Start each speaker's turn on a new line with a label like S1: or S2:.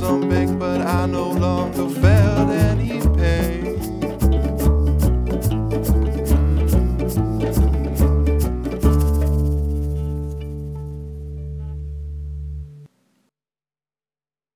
S1: some big, but I no longer felt it.